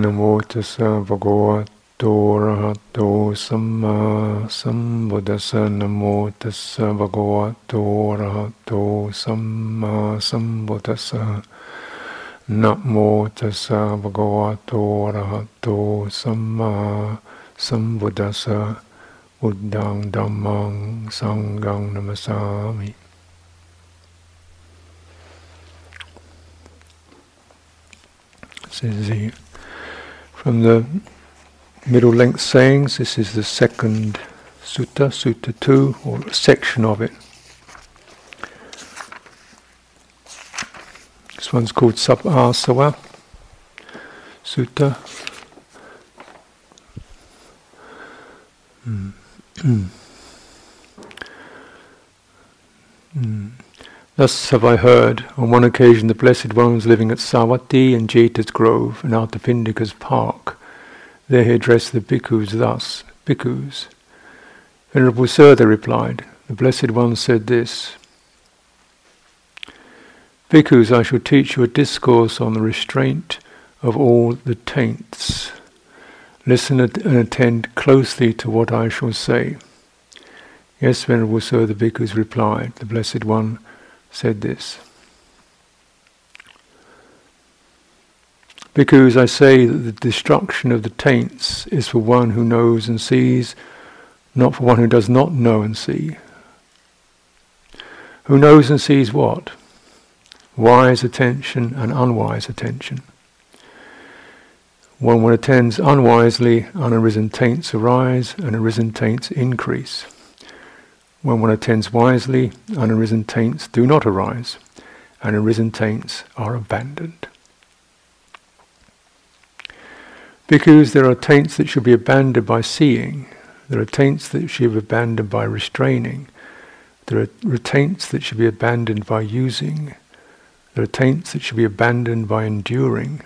นโมตัสสะภะคะวะโตอะระหะโตสัมมาสัมพุทธัสสะนโมตัสสะภะคะวะโตอะระหะโตสัมมาสัมพุทธัสสะนะโมตัสสะภะคะวะโตอะระหะโตสัมมาสัมพุทธัสสะอุดดังดัมมังสังฆังนัมสามิ namasami Says he, from the middle length sayings, this is the second sutta, sutta 2, or a section of it. This one's called Sabasawa Sutta. Mm. mm. Thus have I heard, on one occasion the Blessed One was living at Savatthi in Jeta's Grove and Anathapindika's Park. There he addressed the bhikkhus thus, Bhikkhus. Venerable Sir, they replied, the Blessed One said this, Bhikkhus, I shall teach you a discourse on the restraint of all the taints. Listen and attend closely to what I shall say. Yes, Venerable Sir, the bhikkhus replied. The Blessed One said this. Because I say that the destruction of the taints is for one who knows and sees, not for one who does not know and see. Who knows and sees what? wise attention and unwise attention. When one attends unwisely, unarisen taints arise and arisen taints increase. When one attends wisely, unarisen taints do not arise and arisen taints are abandoned. Because there are taints that should be abandoned by seeing, there are taints that should be abandoned by restraining, there are taints that should be abandoned by using, there are taints that should be abandoned by enduring.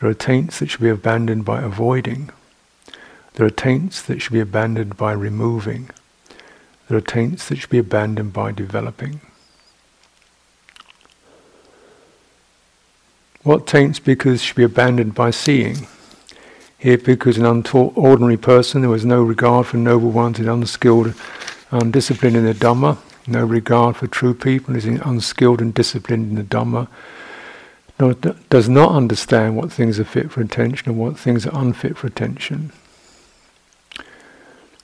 There are taints that should be abandoned by avoiding. There are taints that should be abandoned by removing. There are taints that should be abandoned by developing. What taints because should be abandoned by seeing? Here because an untaught ordinary person who has no regard for noble ones and unskilled, and undisciplined in the Dhamma, no regard for true people, is unskilled and disciplined in the Dhamma, does not understand what things are fit for attention and what things are unfit for attention.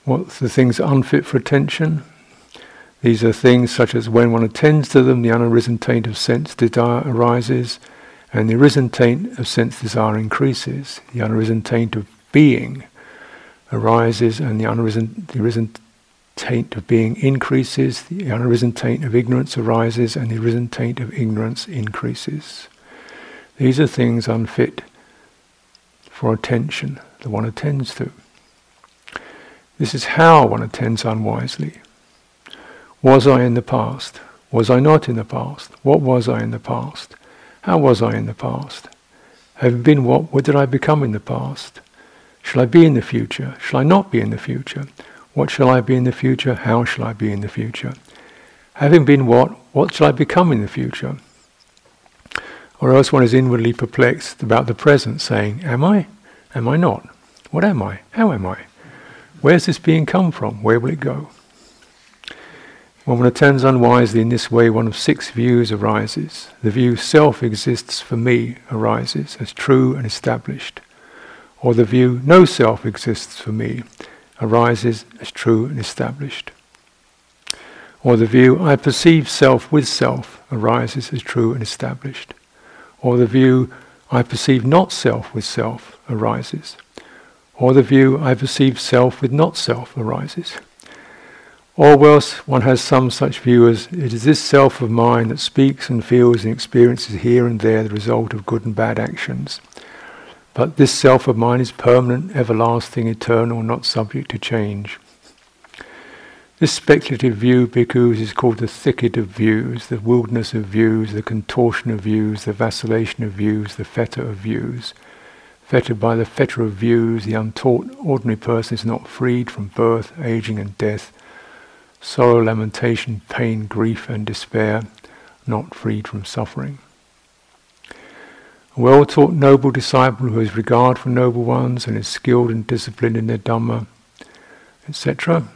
What the things unfit for attention? These are things such as when one attends to them, the unarisen taint of sense desire arises, and the arisen taint of sense desire increases. The unarisen taint of being arises, and the unarisen, the arisen taint of being increases, the unarisen taint of ignorance arises, and the arisen taint of ignorance increases. These are things unfit for attention that one attends to. This is how one attends unwisely. Was I in the past? Was I not in the past? What was I in the past? How was I in the past? Have been what? What did I become in the past? Shall I be in the future? Shall I not be in the future? What shall I be in the future? How shall I be in the future? Having been what, what shall I become in the future? Or else one is inwardly perplexed about the present, saying, Am I? Am I not? What am I? How am I? Where's this being come from? Where will it go? When one attends unwisely in this way, one of six views arises. The view self exists for me arises as true and established. Or the view no self exists for me arises as true and established. Or the view, I perceive self with self, arises as true and established. Or the view, I perceive not self with self, arises. Or the view, I perceive self with not self, arises. Or else one has some such view as it is this self of mine that speaks and feels and experiences here and there the result of good and bad actions. But this self of mine is permanent, everlasting, eternal, not subject to change. This speculative view, bhikkhus, is called the thicket of views, the wilderness of views, the contortion of views, the vacillation of views, the fetter of views. Fettered by the fetter of views, the untaught ordinary person is not freed from birth, aging, and death, sorrow, lamentation, pain, grief, and despair, not freed from suffering. A well taught noble disciple who has regard for noble ones and is skilled and disciplined in their Dhamma, etc.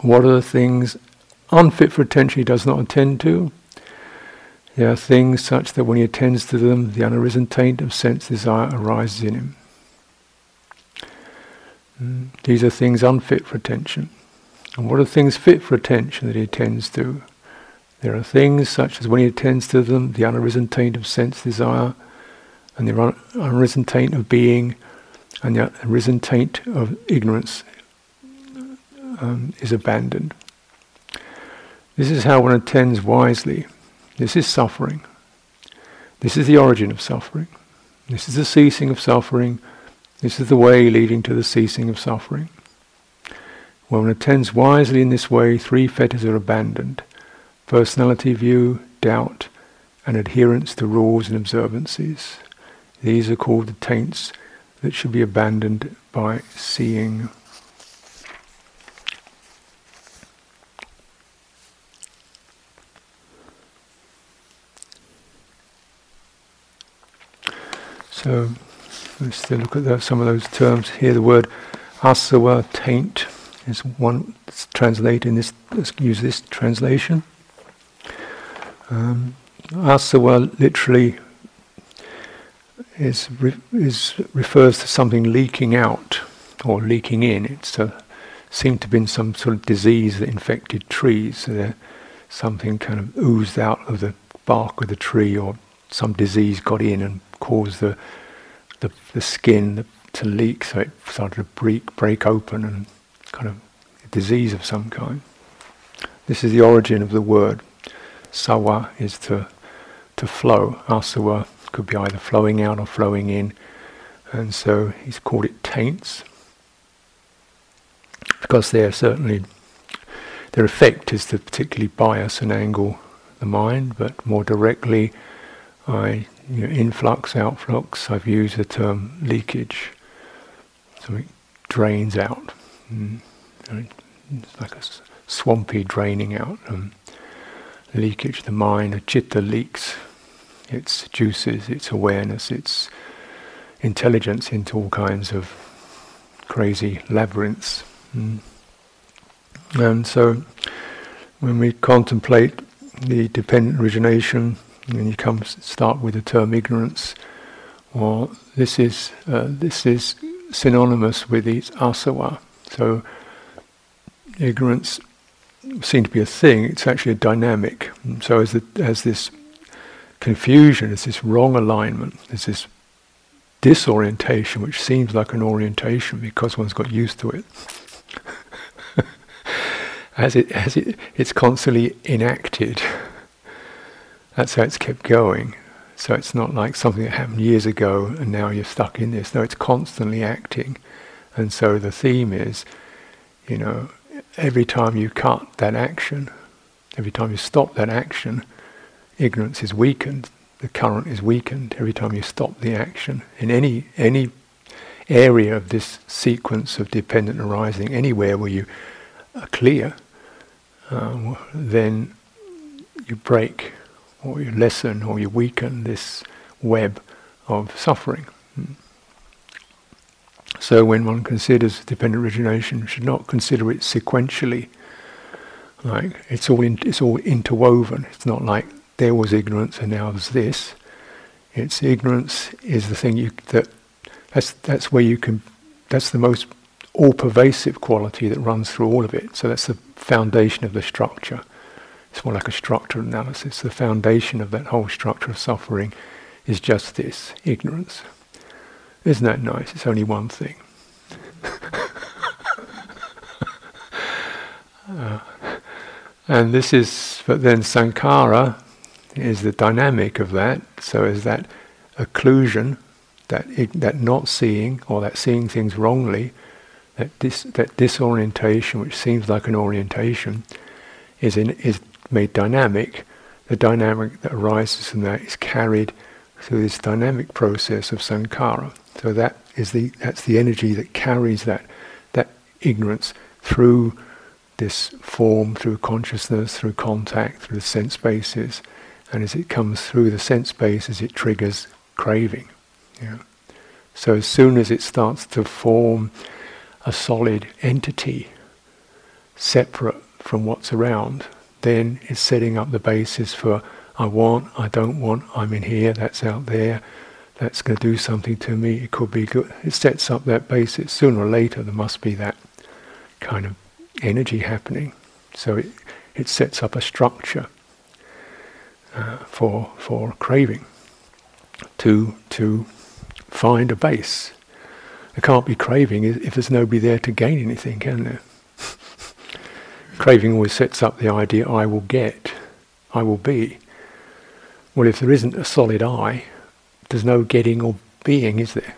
What are the things unfit for attention he does not attend to? There are things such that when he attends to them, the unarisen taint of sense desire arises in him. Mm. These are things unfit for attention. And what are things fit for attention that he attends to? There are things such as when he attends to them, the unarisen taint of sense desire, and the un- unarisen taint of being, and the arisen taint of ignorance um, is abandoned. This is how one attends wisely. This is suffering. This is the origin of suffering. This is the ceasing of suffering. This is the way leading to the ceasing of suffering. When one attends wisely in this way, three fetters are abandoned personality view, doubt, and adherence to rules and observances. These are called the taints that should be abandoned by seeing. So let's still look at some of those terms here. The word asawa, taint, is one that's translated in this. Let's use this translation. Um, asawa literally is, re- is refers to something leaking out or leaking in. It's uh, seemed to have been some sort of disease that infected trees. So something kind of oozed out of the bark of the tree, or some disease got in and caused the the, the skin to leak, so it started to break break open and kind of a disease of some kind. This is the origin of the word. Sawa is to to flow. Asawa could be either flowing out or flowing in. And so he's called it taints. Because they're certainly, their effect is to particularly bias and angle the mind, but more directly, I, you know, influx, outflux, I've used the term leakage. So it drains out. Mm. It's like a swampy draining out. Um, leakage, the mind, the chitta leaks its juices, its awareness, its intelligence into all kinds of crazy labyrinths. Mm. And so when we contemplate the dependent origination, and you come start with the term ignorance, well, this is uh, this is synonymous with its asawa. So ignorance seems to be a thing; it's actually a dynamic. so as the, as this confusion, as this wrong alignment, as this disorientation which seems like an orientation because one's got used to it. as it as it it's constantly enacted. That's how it's kept going. So it's not like something that happened years ago and now you're stuck in this. No, it's constantly acting. And so the theme is, you know, every time you cut that action, every time you stop that action, ignorance is weakened, the current is weakened every time you stop the action. In any any area of this sequence of dependent arising, anywhere where you are clear, uh, then you break or you lessen or you weaken this web of suffering. Hmm. So when one considers dependent origination, should not consider it sequentially. Like it's all in, it's all interwoven. It's not like there was ignorance and now there's this. It's ignorance is the thing you that that's that's where you can that's the most all pervasive quality that runs through all of it. So that's the foundation of the structure. It's more like a structural analysis. The foundation of that whole structure of suffering is just this ignorance. Isn't that nice? It's only one thing. uh, and this is, but then sankhara is the dynamic of that. So is that occlusion, that that not seeing or that seeing things wrongly, that dis, that disorientation, which seems like an orientation, is in, is made dynamic. The dynamic that arises from that is carried through this dynamic process of sankhara. So that is the that's the energy that carries that that ignorance through this form, through consciousness, through contact, through the sense bases and as it comes through the sense bases, it triggers craving. Yeah. So as soon as it starts to form a solid entity separate from what's around, then it's setting up the basis for I want, I don't want, I'm in here, that's out there, that's going to do something to me, it could be good. It sets up that basis. Sooner or later, there must be that kind of energy happening. So it, it sets up a structure uh, for, for craving to, to find a base. There can't be craving if there's nobody there to gain anything, can there? Craving always sets up the idea I will get, I will be. Well, if there isn't a solid I, there's no getting or being, is there?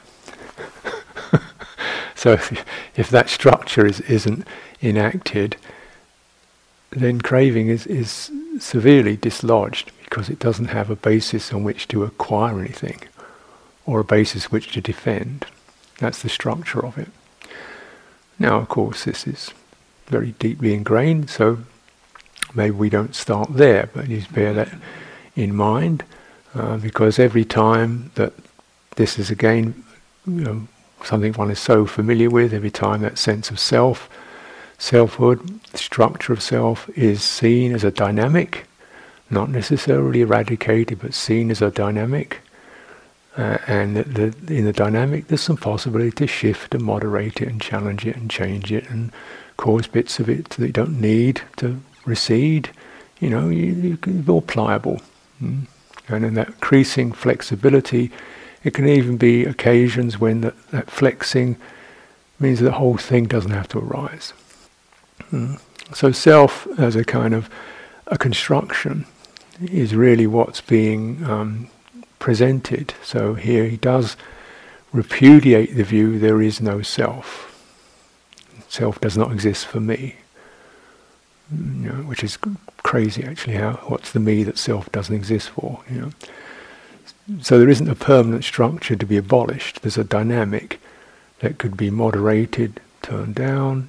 so if, if, that structure is, isn't enacted, then craving is, is severely dislodged because it doesn't have a basis on which to acquire anything or a basis which to defend. That's the structure of it. Now, of course, this is very deeply ingrained, so maybe we don't start there, but you bear that in mind, uh, because every time that this is again you know, something one is so familiar with, every time that sense of self, selfhood, structure of self is seen as a dynamic, not necessarily eradicated, but seen as a dynamic. Uh, and the, the, in the dynamic, there's some possibility to shift and moderate it and challenge it and change it and cause bits of it that you don't need to recede. You know, you, be more pliable. Mm. And in that increasing flexibility, it can even be occasions when that, that flexing means the whole thing doesn't have to arise. Mm. So self as a kind of a construction is really what's being um, presented. So here he does repudiate the view there is no self. Self does not exist for me. You know, which is crazy actually. How what's the me that self doesn't exist for? You know. So there isn't a permanent structure to be abolished. There's a dynamic that could be moderated, turned down,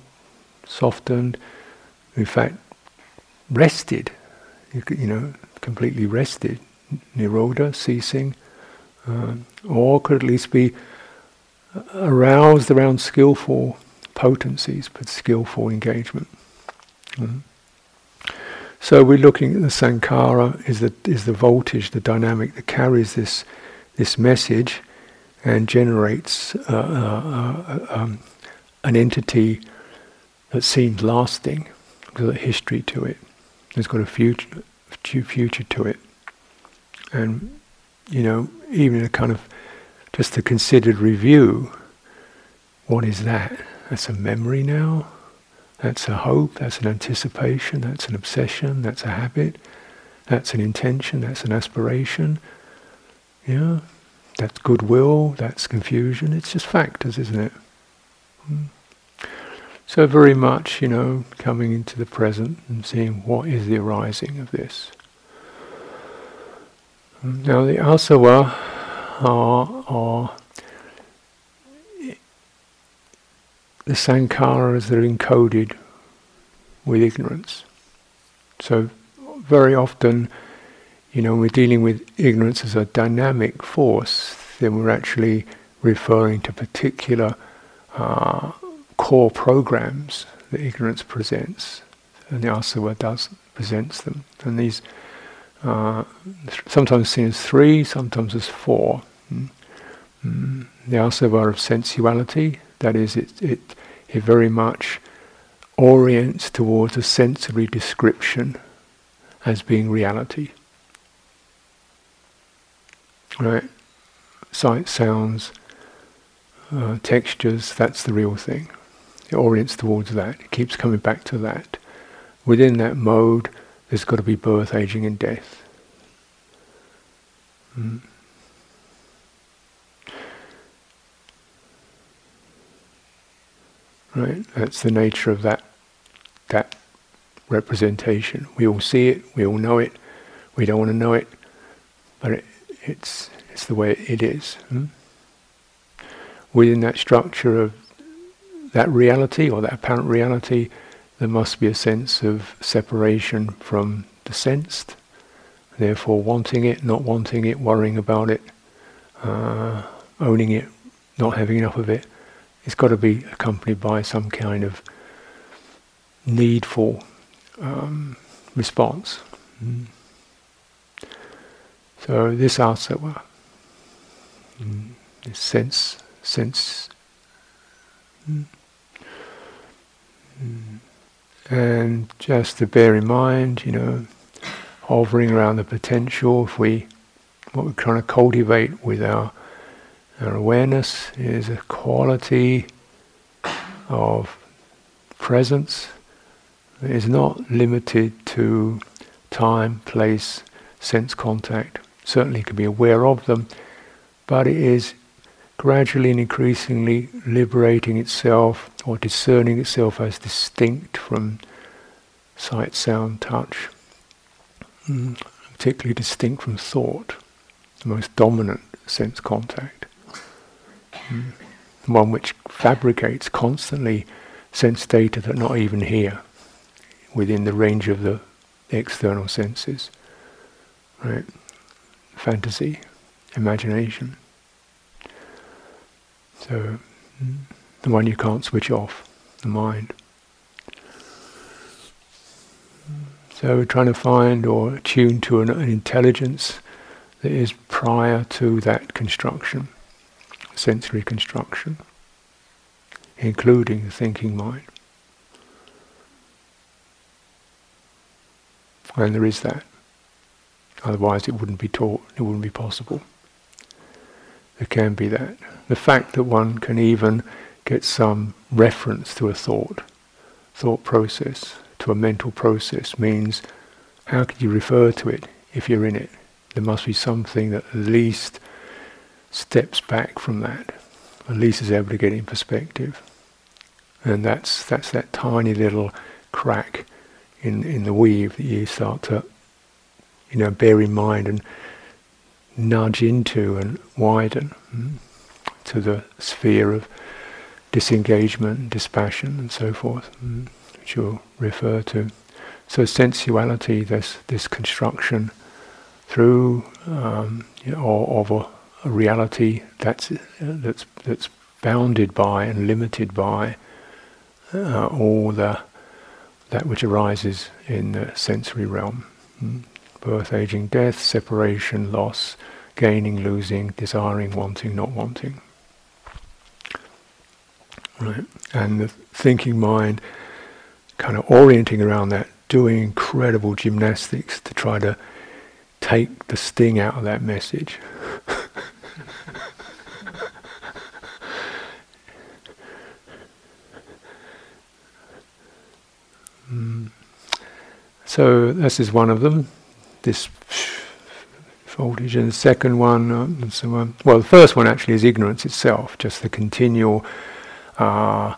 softened, in fact, rested. You, you know, completely rested, nirodha, ceasing, uh, or could at least be aroused around skillful potencies, but skillful engagement. Mm. So we're looking at the sankhara is the is the voltage, the dynamic that carries this this message and generates uh, uh, uh, um, an entity that seems lasting because of history to it. It's got a future, future to it, and you know even a kind of just a considered review. What is that? That's a memory now. That's a hope, that's an anticipation, that's an obsession, that's a habit, that's an intention, that's an aspiration. Yeah, that's goodwill, that's confusion. It's just factors, isn't it? Hmm. So very much, you know, coming into the present and seeing what is the arising of this. Hmm. Now the asava are, are the sankharas that are encoded with ignorance. So, very often, you know, when we're dealing with ignorance as a dynamic force, then we're actually referring to particular uh, core programs that ignorance presents, and the asava does presents them. And these uh, sometimes seen as three, sometimes as four. Mm. Mm. The asava of sensuality, that is, it, it, it very much orients towards a sensory description as being reality. Right? Sight, sounds, uh, textures, that's the real thing. It orients towards that. It keeps coming back to that. Within that mode, there's got to be birth, aging, and death. Mm. Right? That's the nature of that that representation. We all see it, we all know it, we don't want to know it, but it, it's it's the way it is. Hmm? Within that structure of that reality or that apparent reality, there must be a sense of separation from the sensed, therefore wanting it, not wanting it, worrying about it, uh, owning it, not having enough of it. It's got to be accompanied by some kind of needful um, response. Mm. So this asava, mm, this sense, sense, mm, mm, and just to bear in mind, you know, hovering around the potential. If we, what we're trying to cultivate with our our awareness is a quality of presence that is not limited to time, place, sense contact. Certainly can be aware of them, but it is gradually and increasingly liberating itself or discerning itself as distinct from sight, sound, touch, mm, particularly distinct from thought, the most dominant sense contact. One which fabricates constantly sense data that are not even here, within the range of the external senses. Right? Fantasy, imagination. So, the one you can't switch off, the mind. So we're trying to find or tune to an, an intelligence that is prior to that construction, sensory construction, including the thinking mind. And there is that. Otherwise, it wouldn't be taught, it wouldn't be possible. There can be that. The fact that one can even get some reference to a thought, thought process, to a mental process means how could you refer to it if you're in it? There must be something that at least steps back from that, at least is able to get in perspective. And that's that's that tiny little crack in, in the weave that you start to you know, bear in mind and nudge into and widen mm, to the sphere of disengagement, dispassion, and so forth, mm, which you'll refer to. So sensuality, this this construction through um, you know, of a, a, reality that's uh, that's that's bounded by and limited by uh, all the that which arises in the sensory realm. Mm birth, aging, death, separation, loss, gaining, losing, desiring, wanting, not wanting. Right? And the thinking mind kind of orienting around that, doing incredible gymnastics to try to take the sting out of that message. mm. So this is one of them this voltage. And the second one, uh, so, on. well, the first one actually is ignorance itself, just the continual uh,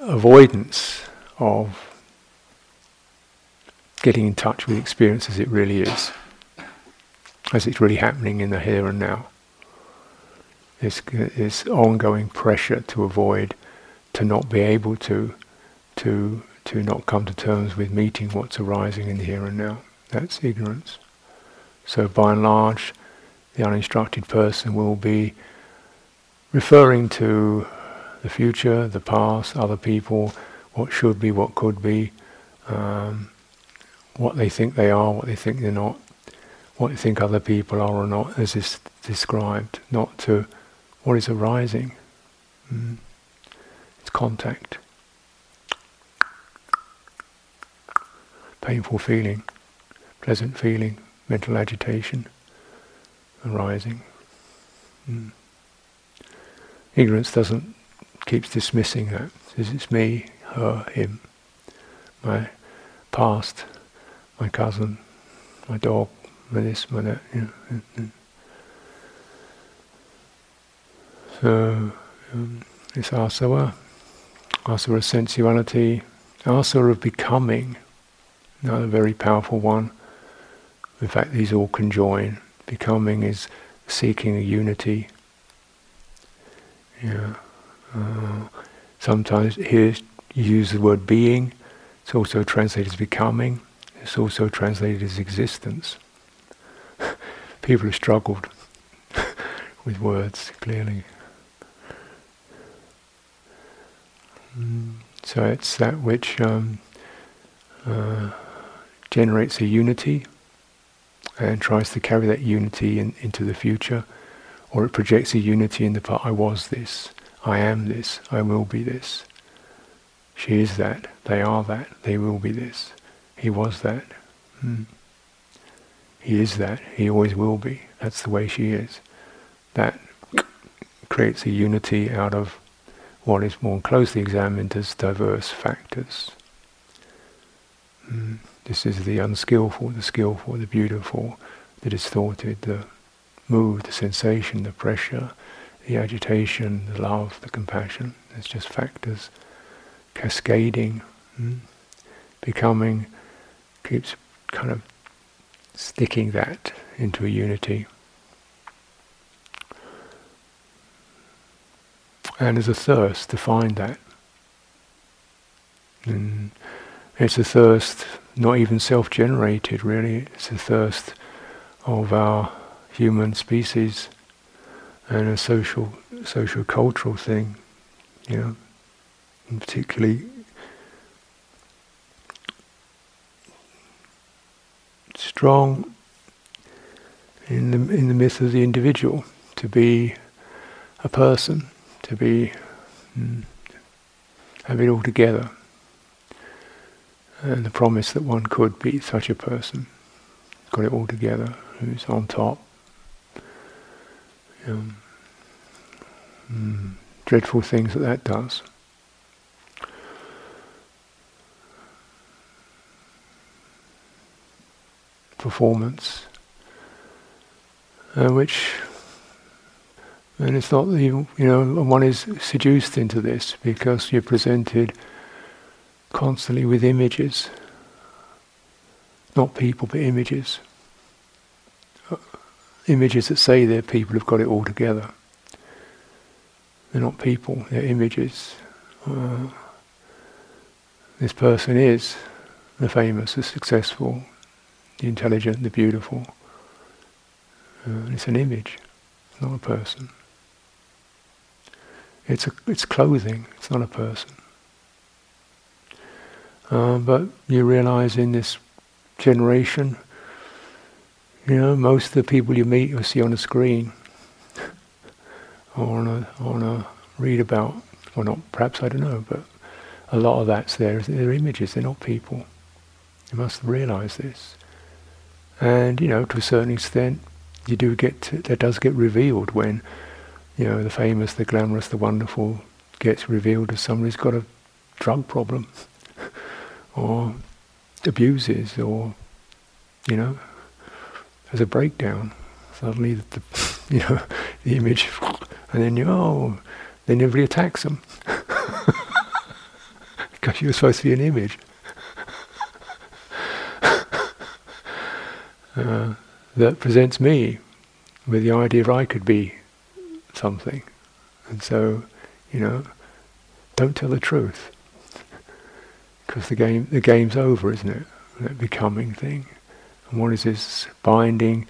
avoidance of getting in touch with experience as it really is, as it's really happening in the here and now. This, this ongoing pressure to avoid, to not be able to, to, to not come to terms with meeting what's arising in the here and now. That's ignorance. So by and large, the uninstructed person will be referring to the future, the past, other people, what should be, what could be, um, what they think they are, what they think they're not, what they think other people are or not, as is described, not to what is arising. Mm. It's contact. Painful feeling pleasant feeling, mental agitation arising. Mm. Ignorance doesn't keeps dismissing that. Says it's me, her, him, my past, my cousin, my dog, my this, my that. You know. So um, it's asava, asava of sensuality, asava of becoming, another very powerful one. In fact, these all conjoin. Becoming is seeking a unity. Yeah. Uh, sometimes here you use the word being. It's also translated as becoming. It's also translated as existence. People have struggled with words clearly. Mm. So it's that which um, uh, generates a unity and tries to carry that unity in, into the future, or it projects a unity in the past. I was this, I am this, I will be this. She is that, they are that, they will be this. He was that. Hmm. He is that, he always will be. That's the way she is. That creates a unity out of what is more closely examined as diverse factors. Mm. This is the unskillful, the skillful, the beautiful, the distorted, the mood, the sensation, the pressure, the agitation, the love, the compassion. It's just factors cascading, mm, becoming, keeps kind of sticking that into a unity. And there's a thirst to find that. And it's a thirst not even self-generated really. It's a thirst of our human species and a social, social cultural thing, you know, and particularly strong in the in the myth of the individual to be a person, to be mm, have it all together and the promise that one could be such a person, got it all together, who's on top. Um, mm, dreadful things that that does. Performance, uh, which, and it's not the, you know, one is seduced into this because you're presented constantly with images. Not people, but images. Uh, images that say they're people who've got it all together. They're not people, they're images. Uh, this person is the famous, the successful, the intelligent, the beautiful. Uh, it's an image, not a person. It's a, it's clothing, it's not a person. Uh, but you realize in this generation, you know, most of the people you meet you'll see on a screen or on a, on a read about, or not, perhaps I don't know, but a lot of that's there. They're images, they're not people. You must realize this. And, you know, to a certain extent, you do get, to, that does get revealed when, you know, the famous, the glamorous, the wonderful gets revealed as somebody who's got a drug problem or abuses or, you know, there's a breakdown. Suddenly, the, you know, the image, and then you, oh, then everybody attacks them. because you were supposed to be an image. uh, that presents me with the idea that I could be something. And so, you know, don't tell the truth because the game the game's over, isn't it? That becoming thing. And what is this binding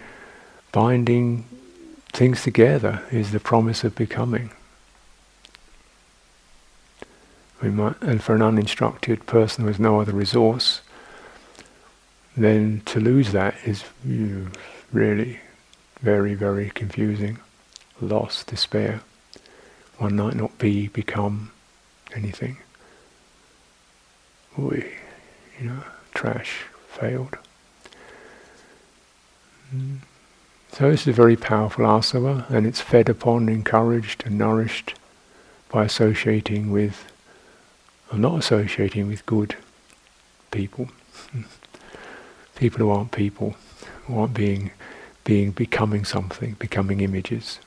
binding things together is the promise of becoming. We might, and for an uninstructed person has no other resource, then to lose that is really very, very confusing. Loss, despair. One might not be, become anything we, you know, trash, failed. Mm. So this is a very powerful asava, and it's fed upon, encouraged, and nourished by associating with, or not associating with good people, people who aren't people, who aren't being, being becoming something, becoming images,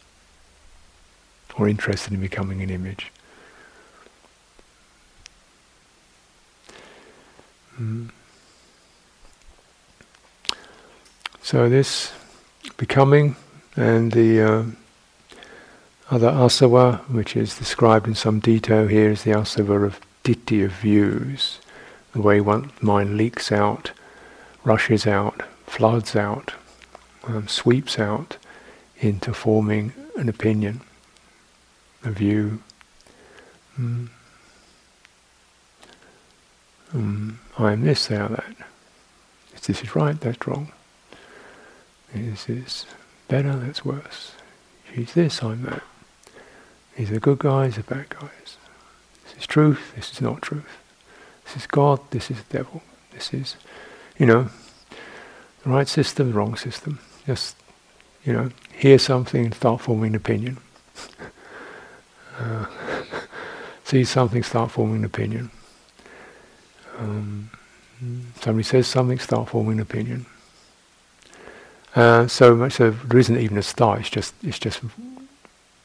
or interested in becoming an image. Mm. So this becoming and the uh, other asava, which is described in some detail here, is the asava of ditthi, of views, the way one mind leaks out, rushes out, floods out, um, sweeps out into forming an opinion, a view. Mm. Mm. I am this, they are that. If this is right, that's wrong. This is better, that's worse. She's this, I'm that. These are good guys, are bad guys. This is truth, this is not truth. This is God, this is the devil. This is, you know, the right system, the wrong system. Just, you know, hear something, and start forming an opinion. uh, see something, start forming an opinion. Um, somebody says something, start forming an opinion. Uh, so much so there isn't even a start. It's just it's just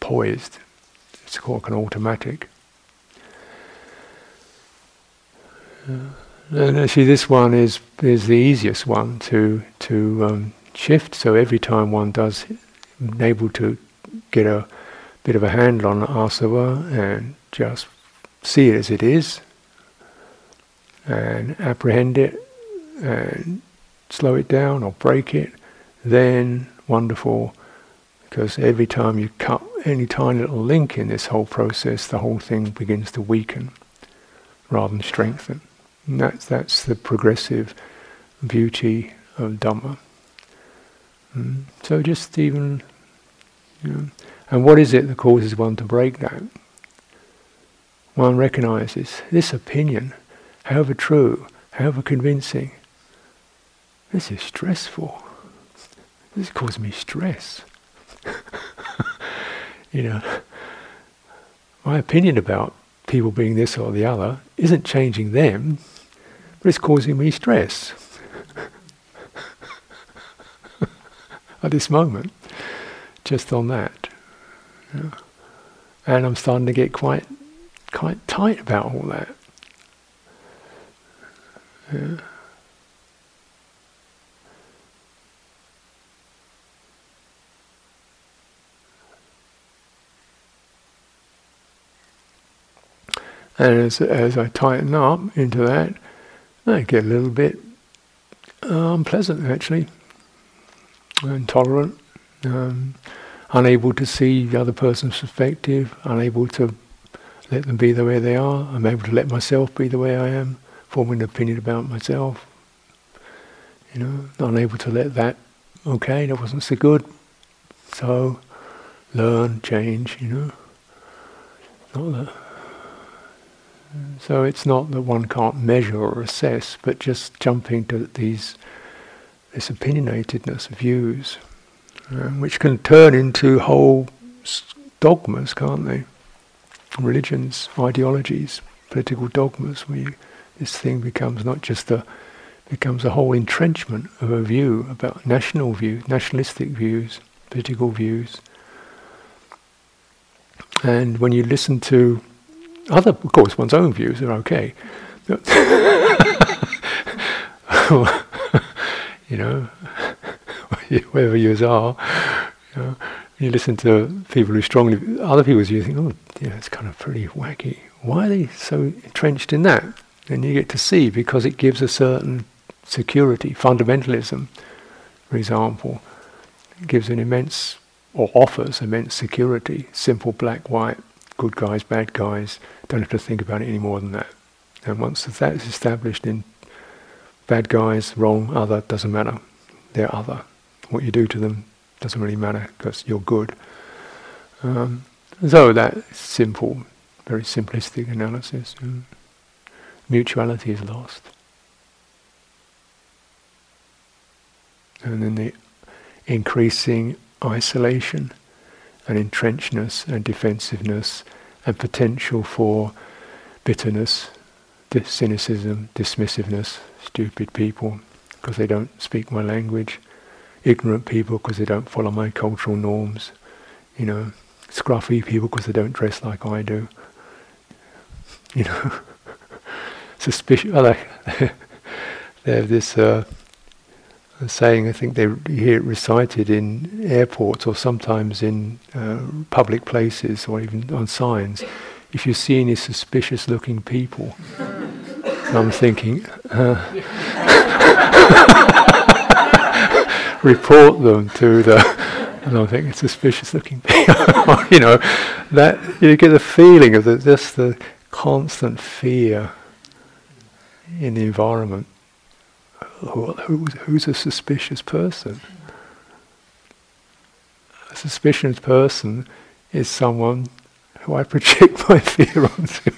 poised. It's called an automatic. Uh, and actually, this one is is the easiest one to to um, shift. So every time one does, able to get a bit of a handle on asava and just see it as it is, and apprehend it, and slow it down or break it, then wonderful. Because every time you cut any tiny little link in this whole process, the whole thing begins to weaken rather than strengthen. And that's, that's the progressive beauty of Dhamma. Mm. So just even, you know, and what is it that causes one to break that? One recognizes this opinion, however true, however convincing, this is stressful. This causes me stress. you know, my opinion about people being this or the other isn't changing them, but it's causing me stress at this moment, just on that. Yeah. And I'm starting to get quite, quite tight about all that. Yeah. And as, as I tighten up into that, I get a little bit uh, unpleasant actually, intolerant, um, unable to see the other person's perspective, unable to let them be the way they are. I'm able to let myself be the way I am, forming an opinion about myself. You know, unable to let that, okay, that wasn't so good. So, learn, change, you know. Not that. So it's not that one can't measure or assess, but just jumping to these this opinionatedness of views, uh, which can turn into whole dogmas, can't they? Religions, ideologies, political dogmas, where you, this thing becomes not just a becomes a whole entrenchment of a view about national views, nationalistic views, political views. And when you listen to other, of course, one's own views are okay. you know, wherever yours are, you, know, you listen to people who strongly, other people's views, you think, oh, yeah, it's kind of pretty wacky. Why are they so entrenched in that? And you get to see because it gives a certain security, fundamentalism, for example, gives an immense, or offers immense security, simple black, white, good guys, bad guys, don't have to think about it any more than that. And once that is established in bad guys, wrong, other, doesn't matter. They're other. What you do to them doesn't really matter because you're good. Um, so that simple, very simplistic analysis. Um, mutuality is lost. And then the increasing isolation and entrenchedness and defensiveness and potential for bitterness, dis- cynicism, dismissiveness, stupid people because they don't speak my language, ignorant people because they don't follow my cultural norms, you know, scruffy people because they don't dress like I do, you know, suspicious. Well, they, have this. Uh, saying, I think they hear it recited in airports or sometimes in uh, public places or even on signs. If you see any suspicious looking people, I'm thinking, uh, report them to the and I'm thinking, suspicious looking people. you know, that you get the feeling of the, just the constant fear in the environment. Who, who's, who's a suspicious person? A suspicious person is someone who I project my fear onto.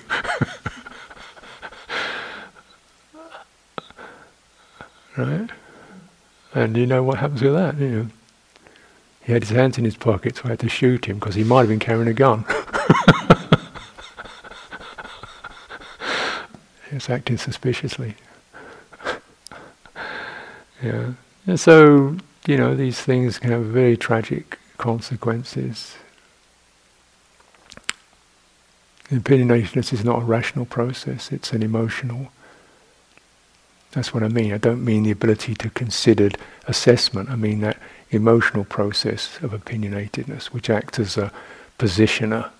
right? And you know what happens with that, you know. He had his hands in his pockets, so I had to shoot him because he might have been carrying a gun. was acting suspiciously. yeah. And so, you know, these things can have very tragic consequences. Opinionatedness is not a rational process, it's an emotional. That's what I mean. I don't mean the ability to consider assessment. I mean that emotional process of opinionatedness, which acts as a positioner.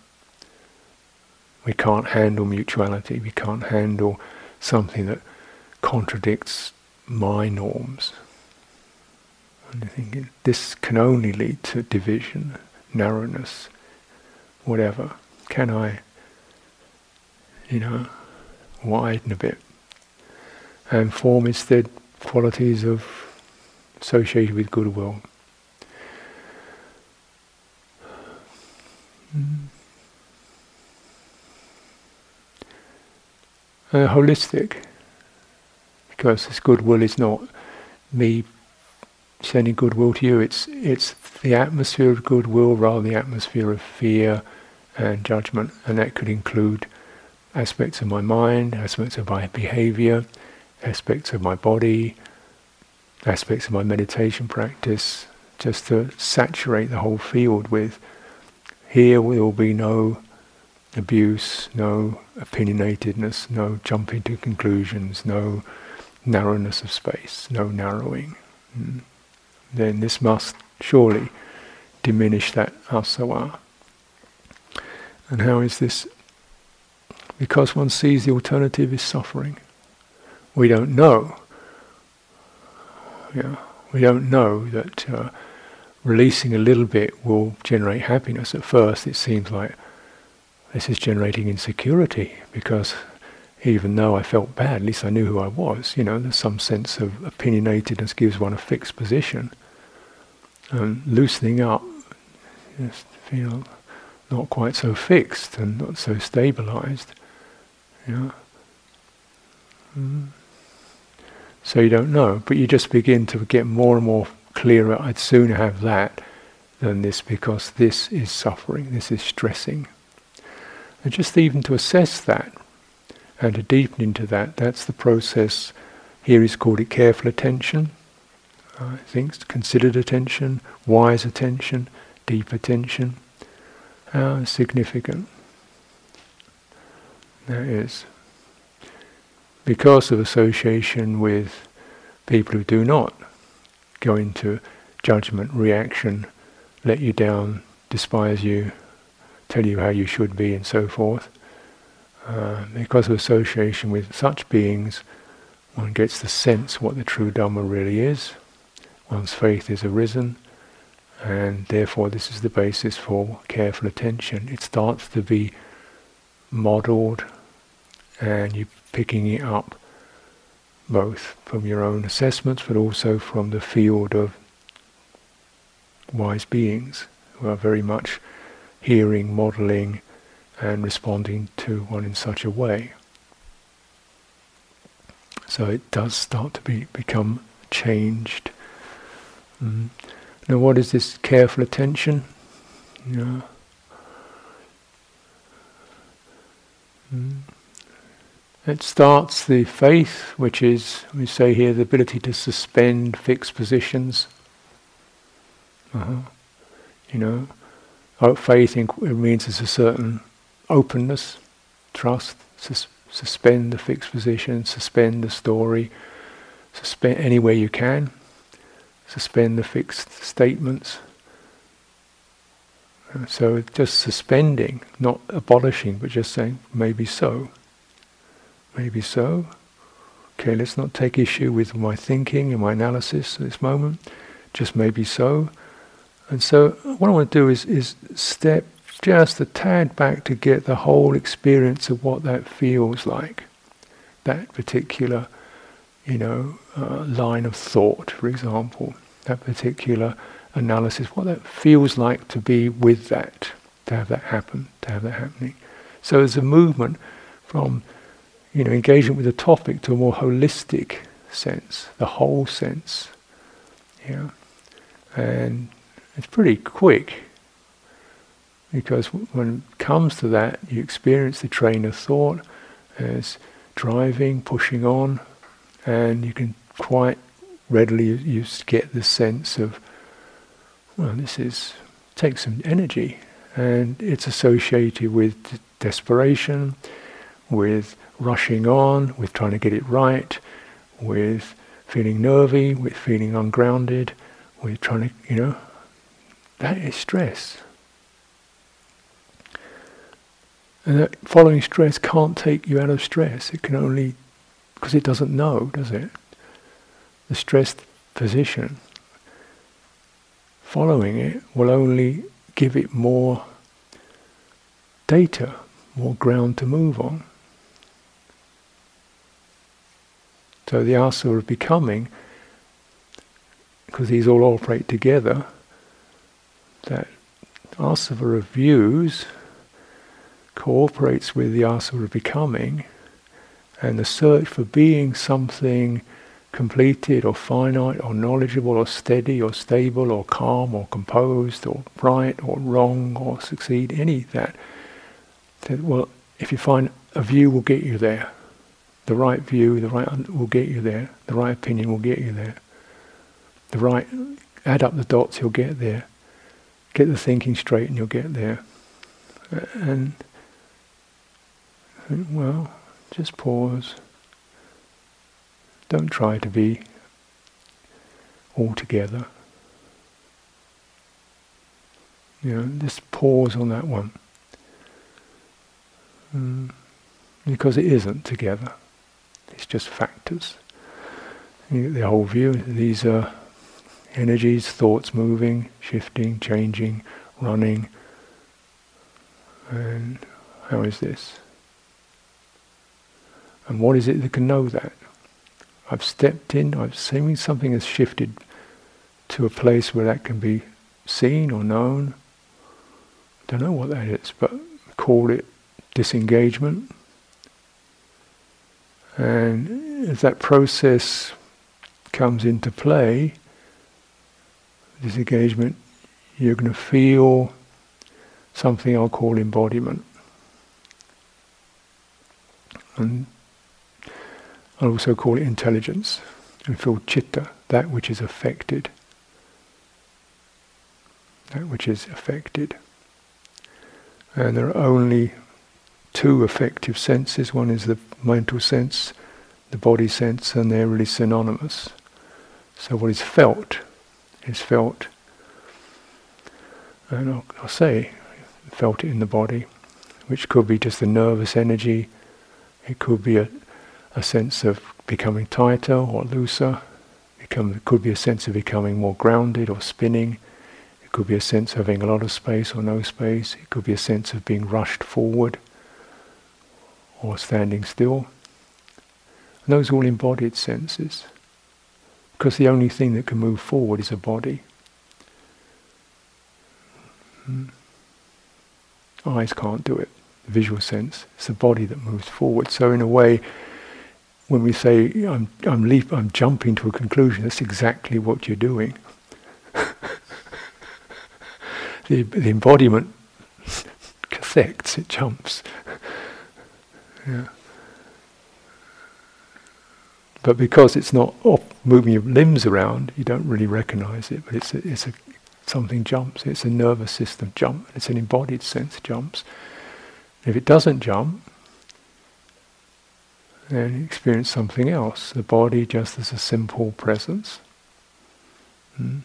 We can't handle mutuality. We can't handle something that contradicts my norms. And I think this can only lead to division, narrowness, whatever. Can I, you know, widen a bit and form instead qualities of associated with goodwill? Hmm. Uh, holistic, because this goodwill is not me sending goodwill to you. It's it's the atmosphere of goodwill rather than the atmosphere of fear and judgment, and that could include aspects of my mind, aspects of my behavior, aspects of my body, aspects of my meditation practice, just to saturate the whole field with here will be no abuse, no opinionatedness, no jumping to conclusions, no narrowness of space, no narrowing. Mm. Then this must surely diminish that asava. And how is this? Because one sees the alternative is suffering. We don't know. Yeah, we don't know that uh, releasing a little bit will generate happiness. At first, it seems like this is generating insecurity because even though I felt bad, at least I knew who I was. You know, there's some sense of opinionatedness gives one a fixed position. And loosening up, just feel not quite so fixed and not so stabilized. Know. Mm. So you don't know, but you just begin to get more and more clearer. I'd sooner have that than this because this is suffering, this is stressing. And just even to assess that and to deepen into that, that's the process. Here he's called it careful attention. Uh, I think considered attention, wise attention, deep attention. How significant that is. Because of association with people who do not go into judgment, reaction, let you down, despise you, tell you how you should be, and so forth. Uh, because of association with such beings, one gets the sense what the true Dhamma really is. One's faith is arisen, and therefore this is the basis for careful attention. It starts to be modelled, and you're picking it up both from your own assessments, but also from the field of wise beings who are very much hearing, modeling, and responding to one in such a way. So it does start to be become changed. Mm. Now, what is this careful attention? Yeah. Mm. It starts the faith, which is, we say here, the ability to suspend fixed positions. Uh-huh. You know, faith in, it means there's a certain openness, trust, sus- suspend the fixed position, suspend the story, suspend any way you can, suspend the fixed statements. Uh, so just suspending, not abolishing, but just saying, maybe so. Maybe so. Okay, let's not take issue with my thinking and my analysis at this moment. Just maybe so. And so, what I want to do is, is step just a tad back to get the whole experience of what that feels like. That particular, you know, uh, line of thought, for example, that particular analysis, what that feels like to be with that, to have that happen, to have that happening. So there's a movement from, you know, engagement with the topic to a more holistic sense, the whole sense. Yeah. And it's pretty quick because when it comes to that, you experience the train of thought as driving, pushing on, and you can quite readily you get the sense of, well, this is takes some energy, and it's associated with desperation, with rushing on, with trying to get it right, with feeling nervy, with feeling ungrounded, with trying to, you know, that is stress. And that following stress can't take you out of stress. It can only, because it doesn't know, does it? The stressed position. Following it will only give it more data, more ground to move on. So the asava of becoming, because these all operate together, that asava of views cooperates with the asava of becoming, and the search for being something completed or finite or knowledgeable or steady or stable or calm or composed or right or wrong or succeed, any that. that well, if you find a view will get you there. The right view, the right will get you there. The right opinion will get you there. The right, add up the dots, you'll get there. Get the thinking straight and you'll get there. And well, just pause. Don't try to be all together. You know, just pause on that one. Mm, because it isn't together. It's just factors. the whole view. These are energies, thoughts moving, shifting, changing, running. And how is this? And what is it that can know that? I've stepped in, I've seen something has shifted to a place where that can be seen or known. I don't know what that is, but call it disengagement. And as that process comes into play, disengagement, you're going to feel something I'll call embodiment. And I also call it intelligence. And feel chitta, that which is affected. That which is affected. And there are only two affective senses. One is the mental sense, the body sense, and they're really synonymous. So what is felt is felt, and I'll, I'll say, felt it in the body, which could be just the nervous energy. It could be a a sense of becoming tighter or looser. It could be a sense of becoming more grounded or spinning. It could be a sense of having a lot of space or no space. It could be a sense of being rushed forward or standing still. And those are all embodied senses. Because the only thing that can move forward is a body. Hmm. Eyes can't do it. The visual sense. It's the body that moves forward. So in a way, when we say I'm I'm leap I'm jumping to a conclusion, that's exactly what you're doing. the, the embodiment cathects, it jumps. yeah. But because it's not moving your limbs around, you don't really recognize it. But it's a, it's a something jumps. It's a nervous system jump. It's an embodied sense jumps. If it doesn't jump, and experience something else, the body just as a simple presence. Hmm.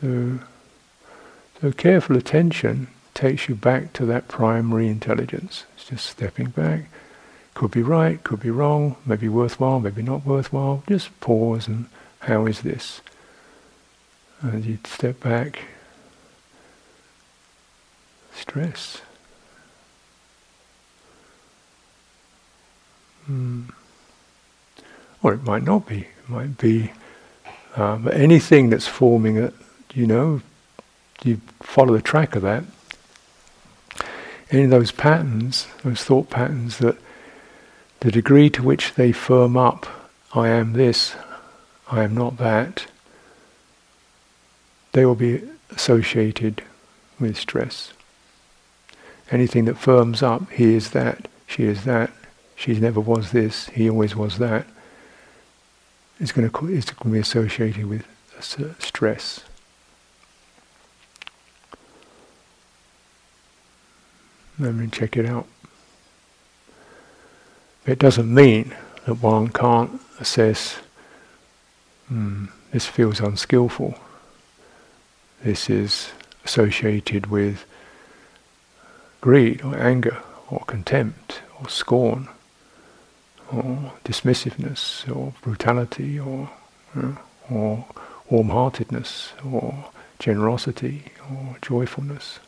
So, so careful attention takes you back to that primary intelligence. It's just stepping back. Could be right, could be wrong, maybe worthwhile, maybe not worthwhile. Just pause and how is this? And you'd step back, stress. Mm. Or it might not be. It might be but anything that's forming it, you know, you follow the track of that. Any of those patterns, those thought patterns that the degree to which they firm up, I am this, I am not that, they will be associated with stress. Anything that firms up, he is that, she is that, she never was this, he always was that, is going to, is going to be associated with stress. Let me check it out. It doesn't mean that one can't assess, hmm, this feels unskillful. This is associated with greed or anger or contempt or scorn or dismissiveness or brutality or uh, or warm-heartedness or generosity or joyfulness.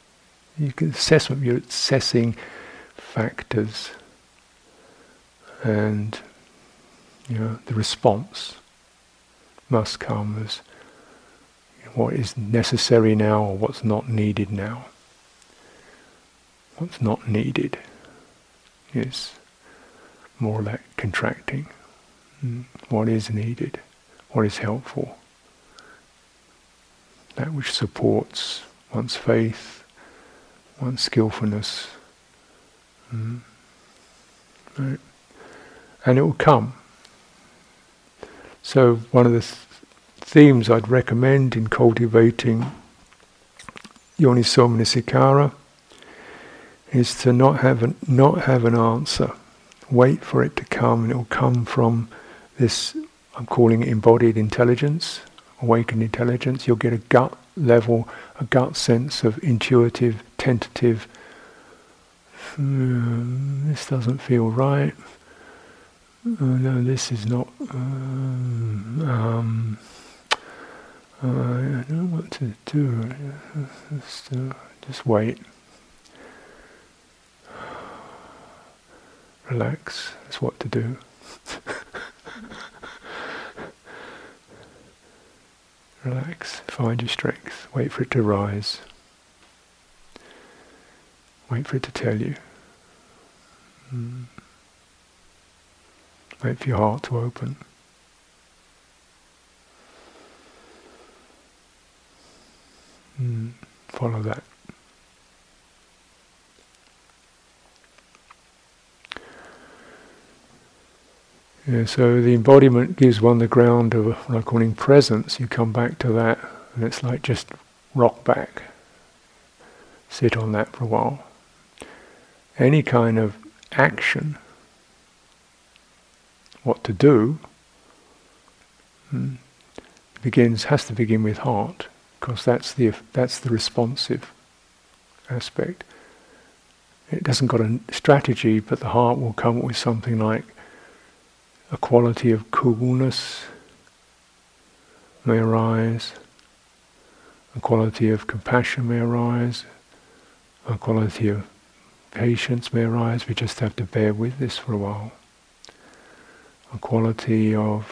You can assessment. You're assessing factors, and you know the response must come as what is necessary now or what's not needed now. What's not needed is more like contracting. Mm. What is needed? What is helpful? That which supports one's faith, one's skillfulness. Mm. Right? And it will come. So, one of the th- themes I'd recommend in cultivating Yoniso is to not have an, not have an answer wait for it to come, and it will come from this, I'm calling it embodied intelligence, awakened intelligence. You'll get a gut level, a gut sense of intuitive, tentative, mm, this doesn't feel right. Oh, no, this is not. Um, um, I don't know what to do. Just, uh, just wait. relax, that's what to do. relax, find your strength, wait for it to rise. Wait for it to tell you. Mm. Wait for your heart to open. Mm. Follow that. Yeah, so the embodiment gives one the ground of what I'm calling presence. You come back to that, and it's like just rock back. Sit on that for a while. Any kind of action, what to do, hmm, begins has to begin with heart, because that's the that's the responsive aspect. It doesn't got a strategy, but the heart will come up with something like a quality of coolness may arise, a quality of compassion may arise, a quality of patience may arise. We just have to bear with this for a while. A quality of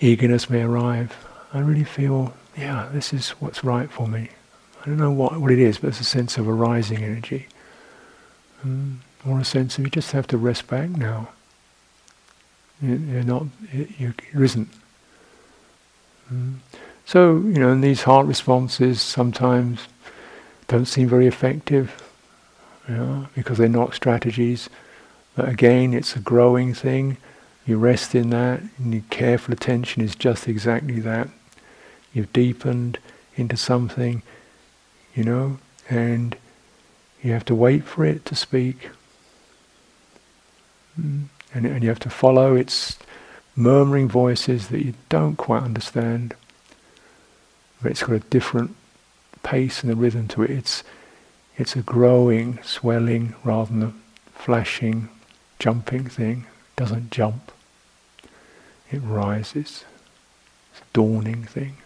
eagerness may arrive. I really feel, yeah, this is what's right for me. I don't know what, what it is, but it's a sense of arising energy. Mm, or a sense of you just have to rest back now. You're not, you're isn't. Mm. So, you know, and these heart responses sometimes don't seem very effective, you know, because they're not strategies. But again, it's a growing thing. You rest in that, and your careful attention is just exactly that. You've deepened into something, you know, and you have to wait for it to speak. Mm and, and you have to follow its murmuring voices that you don't quite understand. But it's got a different pace and a rhythm to it. It's it's a growing, swelling rather than a flashing, jumping thing. Doesn't jump. It rises. It's a dawning thing.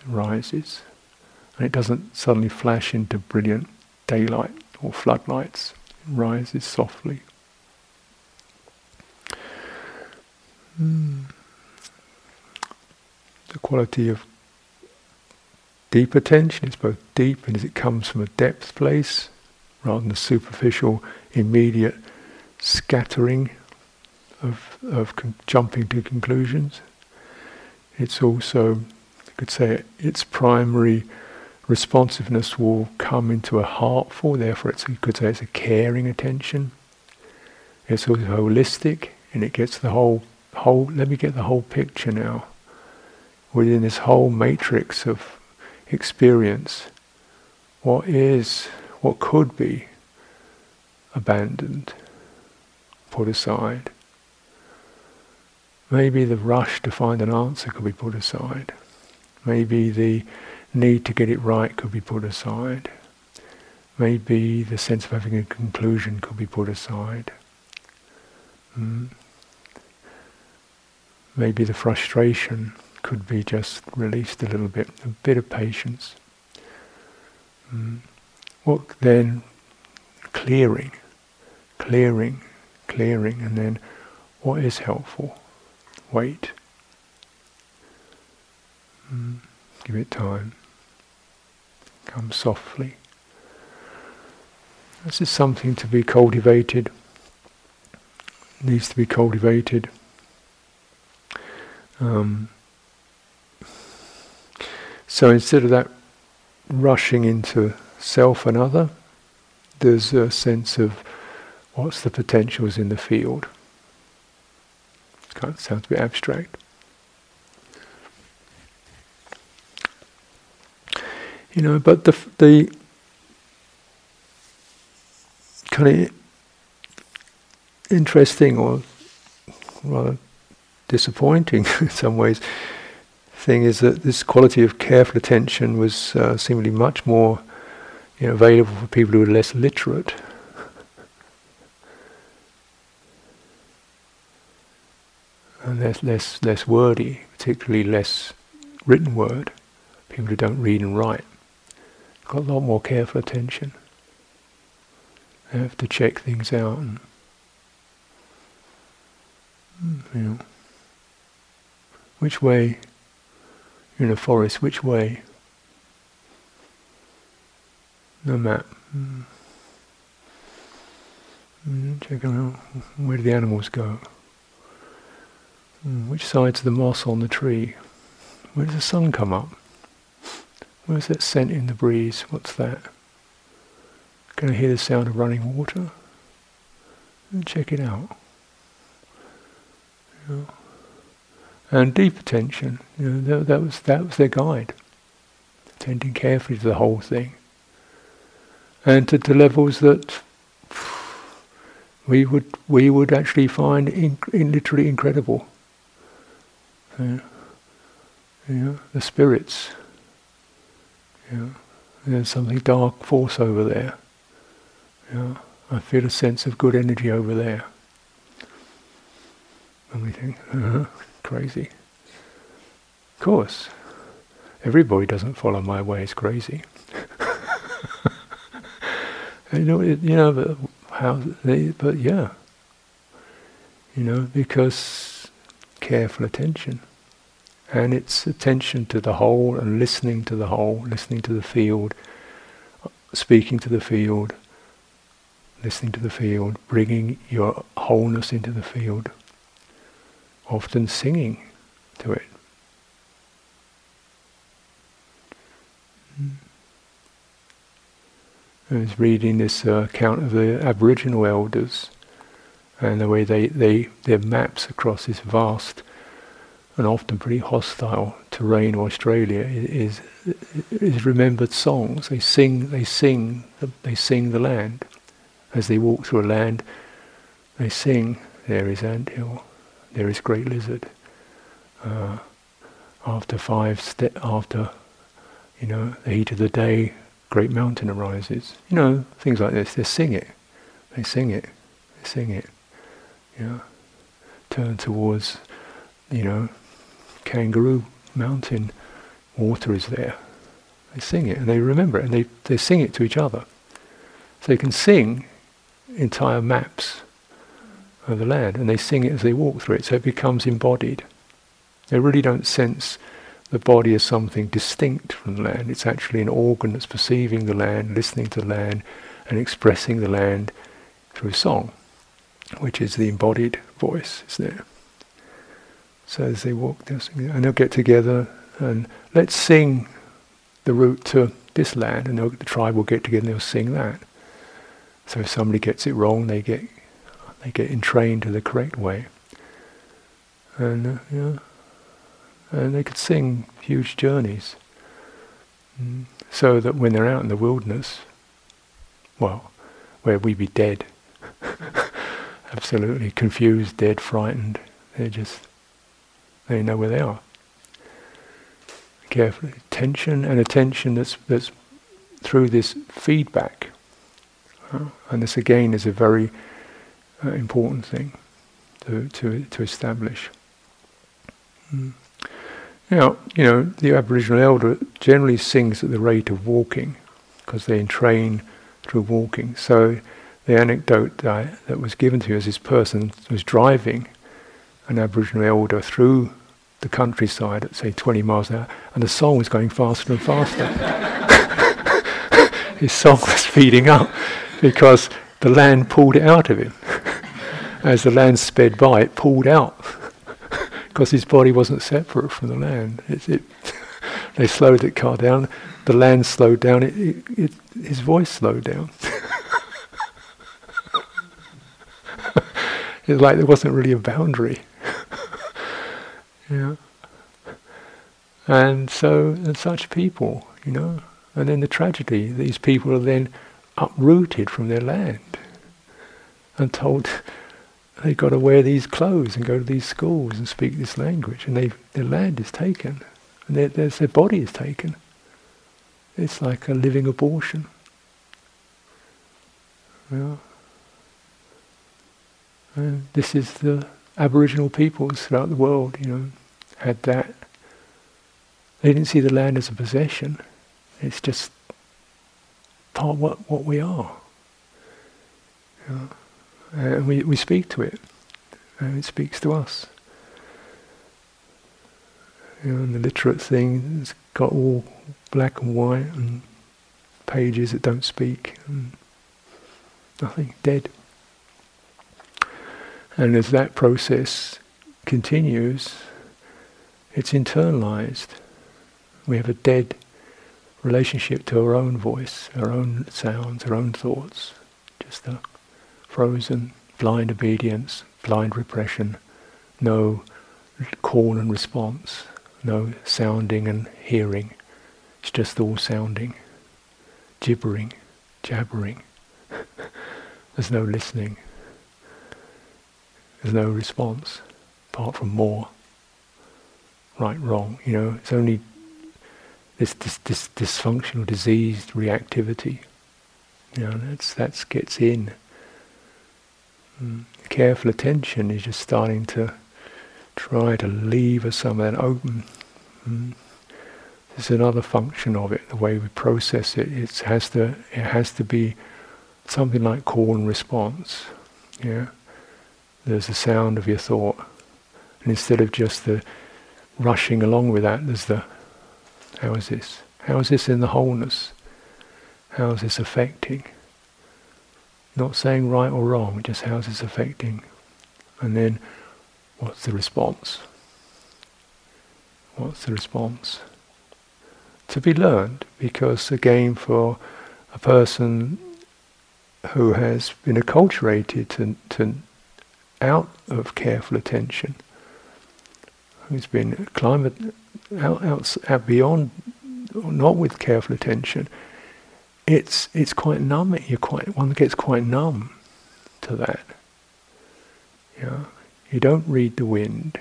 It rises. And it doesn't suddenly flash into brilliant daylight or floodlights. It rises softly. Mm. The quality of deep attention is both deep and as it comes from a depth place rather than a superficial, immediate scattering of, of con- jumping to conclusions. It's also, I could say, its primary responsiveness will come into a heartful, therefore it's, you could say it's a caring attention. It's also holistic and it gets the whole, whole, let me get the whole picture now. Within this whole matrix of experience, what is, what could be abandoned, put aside. Maybe the rush to find an answer could be put aside. Maybe the need to get it right could be put aside. Maybe the sense of having a conclusion could be put aside. Mm. Maybe the frustration could be just released a little bit, a bit of patience. Mm. What then? Clearing, clearing, clearing, and then what is helpful? Wait. Mm. Give it time. Come softly. This is something to be cultivated, needs to be cultivated. Um, so instead of that rushing into self and other, there's a sense of what's the potentials in the field. Kind of sounds a bit abstract. You know, but the the kind of interesting or rather disappointing in some ways thing is that this quality of careful attention was uh, seemingly much more you know, available for people who are less literate. Less, less, less wordy, particularly less written word, people who don't read and write. Got a lot more careful attention. They have to check things out and, you know, which way you're in a forest, which way? No map. Mm. Out where do the animals go? Mm, which side's the moss on the tree? Where does the sun come up? Where's that scent in the breeze? What's that? Can I hear the sound of running water? And check it out. And deep attention. You know, that, that, was that was their guide, attending carefully to the whole thing, and to, to levels that we would we would actually find in, in literally incredible. Yeah. Know, the spirits. Know, there's something dark force over there. Know, I feel a sense of good energy over there. And we think, uh-huh crazy. Of course, everybody doesn't follow my way is crazy. you know, you know, but how but yeah, you know, because careful attention, and it's attention to the whole and listening to the whole, listening to the field, speaking to the field, listening to the field, bringing your wholeness into the field. Often singing to it. I was reading this uh, account of the Aboriginal elders and the way they, they their maps across this vast and often pretty hostile terrain of Australia is, is remembered songs. They sing, they sing, they sing the land as they walk through a land. They sing, "There is ant hill, there is great lizard. Uh, after five ste- after you know the heat of the day, great mountain arises. You know things like this. They sing it. They sing it. They sing it. Know, turn towards you know kangaroo mountain. water is there. They sing it and they remember it and they, they sing it to each other. So they can sing entire maps of the land and they sing it as they walk through it, so it becomes embodied. They really don't sense the body as something distinct from the land. It's actually an organ that's perceiving the land, listening to the land, and expressing the land through song, which is the embodied voice, is there. So as they walk, they'll sing, and they'll get together and let's sing the route to this land, and the tribe will get together and they'll sing that. So if somebody gets it wrong, they get they get entrained to the correct way, and uh, yeah, and they could sing huge journeys, mm. so that when they're out in the wilderness, well, where we be dead, absolutely confused, dead, frightened, they're just they know where they are carefully. Attention and attention that's, that's through this feedback. Uh, and this again is a very uh, important thing to, to, to establish. Mm. Now, you know, the Aboriginal elder generally sings at the rate of walking because they train through walking. So the anecdote that, that was given to you as this person was driving an Aboriginal elder through the countryside at say 20 miles an hour, and the song was going faster and faster. his song was speeding up because the land pulled it out of him. As the land sped by, it pulled out because his body wasn't separate from the land. It, it they slowed the car down. The land slowed down. It, his voice slowed down. It's like there wasn't really a boundary. Yeah. And so, and such people, you know, and then the tragedy, these people are then uprooted from their land and told they've got to wear these clothes and go to these schools and speak this language, and their land is taken, and their, their, their body is taken. It's like a living abortion. Yeah. And this is the Aboriginal peoples throughout the world, you know had that. They didn't see the land as a possession. It's just part what, what we are. You know? And we, we speak to it. And it speaks to us. You know, and the literate thing has got all black and white and pages that don't speak and nothing, dead. And as that process continues, it's internalized. We have a dead relationship to our own voice, our own sounds, our own thoughts. Just a frozen, blind obedience, blind repression, no call and response, no sounding and hearing. It's just all sounding, gibbering, jabbering. There's no listening. There's no response, apart from more right, wrong. You know, it's only this, this, this dysfunctional, diseased reactivity. You know, that's that gets in. Mm. Careful attention is just starting to try to leave some of that open. Mm. There's another function of it, the way we process it. It has to it has to be something like call and response. Yeah, there's the sound of your thought, and instead of just the rushing along with that. There's the, how is this? How is this in the wholeness? How is this affecting? Not saying right or wrong, just how is this affecting? And then, what's the response? What's the response? To be learned, because again, for a person who has been acculturated to, to out of careful attention, who's been climate out, out, out beyond, not with careful attention, it's it's quite numb. You quite one gets quite numb to that. Yeah, you don't read the wind.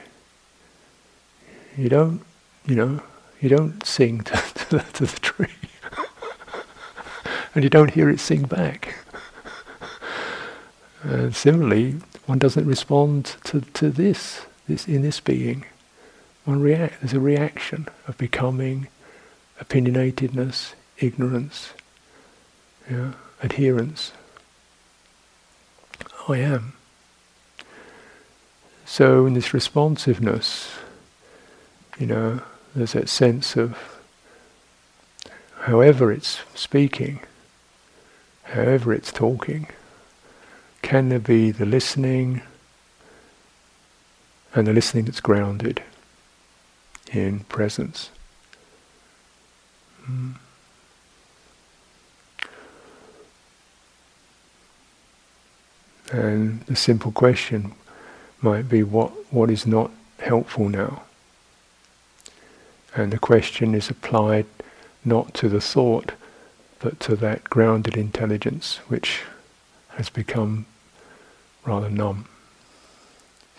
You don't, you know, you don't sing to, to, the, to the tree, and you don't hear it sing back. And similarly, one doesn't respond to, to this, this in this being one react. There's a reaction of becoming, opinionatedness, ignorance, yeah, adherence. I am. So in this responsiveness, you know, there's that sense of however it's speaking, however it's talking, can there be the listening and the listening that's grounded in presence? Mm. And the simple question might be what, what is not helpful now? And the question is applied not to the thought, but to that grounded intelligence which has become rather numb.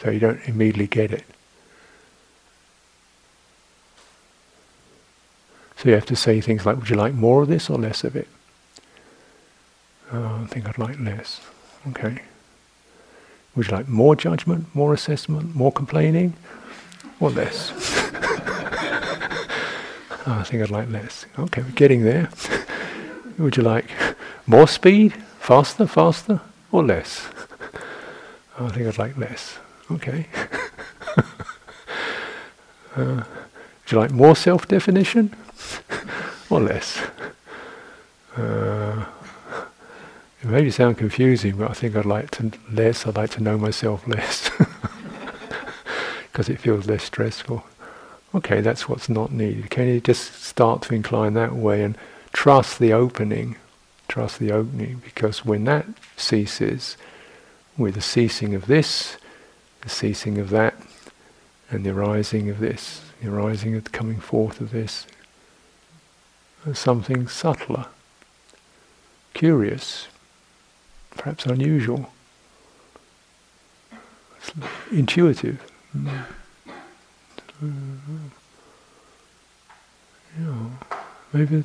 So you don't immediately get it. So you have to say things like, would you like more of this or less of it? Oh, I think I'd like less. Okay. Would you like more judgment, more assessment, more complaining, or less? oh, I think I'd like less. Okay, we're getting there. Would you like more speed, faster, faster, or less? Oh, I think I'd like less. Okay. uh, would you like more self-definition, or less? Uh, it may sound confusing, but I think I'd like to less. I'd like to know myself less because it feels less stressful. Okay, that's what's not needed. Can you just start to incline that way and trust the opening? Trust the opening, because when that ceases, with the ceasing of this, the ceasing of that, and the arising of this, the arising of the coming forth of this, something subtler, curious, perhaps unusual, intuitive. You know, maybe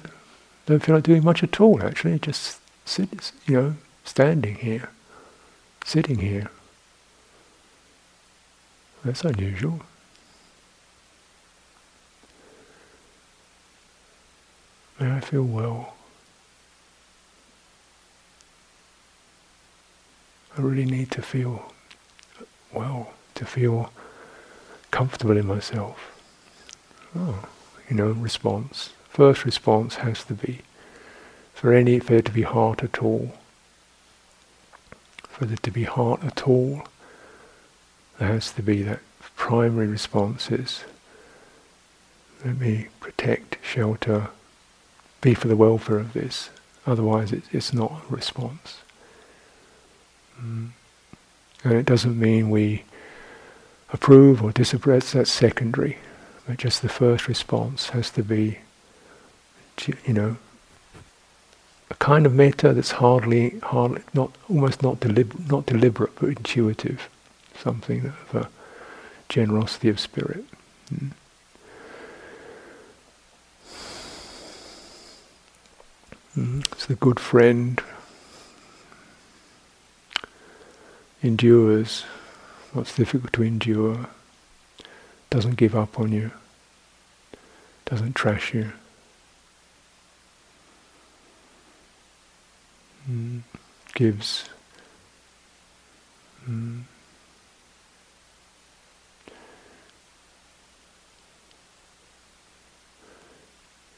don't feel like doing much at all. Actually, just sit, you know, standing here, sitting here. That's unusual. May I feel well. I really need to feel well, to feel comfortable in myself. Oh, you know, response. First response has to be for any for to be heart at all. For there to be heart at all, there has to be that primary response is let me protect, shelter, be for the welfare of this. Otherwise, it, it's not a response. Mm. And it doesn't mean we approve or disapprove, that's secondary. But just the first response has to be, you know, a kind of metta that's hardly, hardly not, almost not, delib- not deliberate, but intuitive. Something of a generosity of spirit. Mm. It's the good friend endures what's difficult to endure, doesn't give up on you, doesn't trash you. Mm, gives. Mm.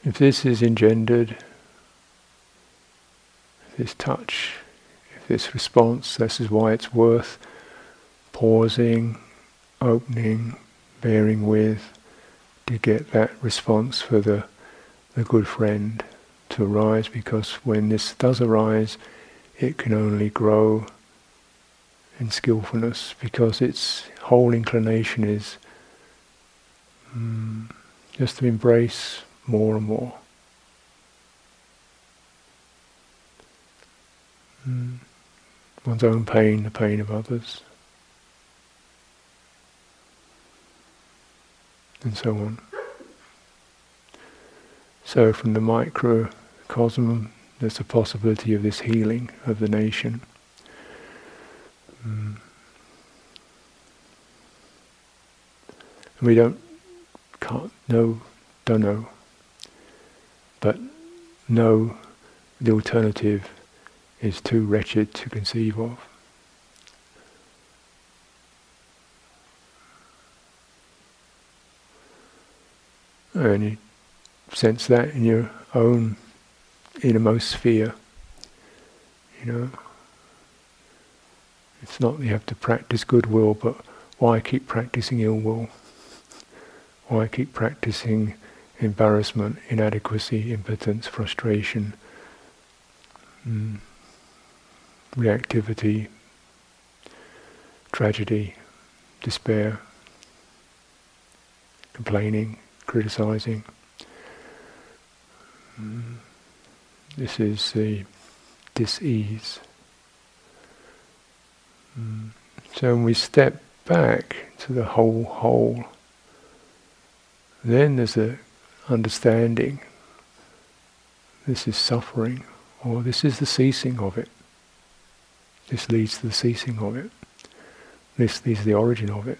If this is engendered, this touch, if this response, this is why it's worth pausing, opening, bearing with, to get that response for the, the good friend to arise because when this does arise, it can only grow in skillfulness because its whole inclination is mm, just to embrace more and more. Mm. One's own pain, the pain of others. and so on. So from the microcosm, there's a possibility of this healing of the nation. Mm. And we don't, can't know, don't know. but no, the alternative is too wretched to conceive of. And you sense that in your own innermost sphere. You know, it's not that you have to practice goodwill, but why keep practicing ill will? Why keep practicing embarrassment, inadequacy, impotence, frustration, mm, reactivity, tragedy, despair, complaining, criticizing? Mm. This is the dis-ease. Mm. So when we step back to the whole whole, then there's a understanding. This is suffering, or this is the ceasing of it. This leads to the ceasing of it. This, is the origin of it.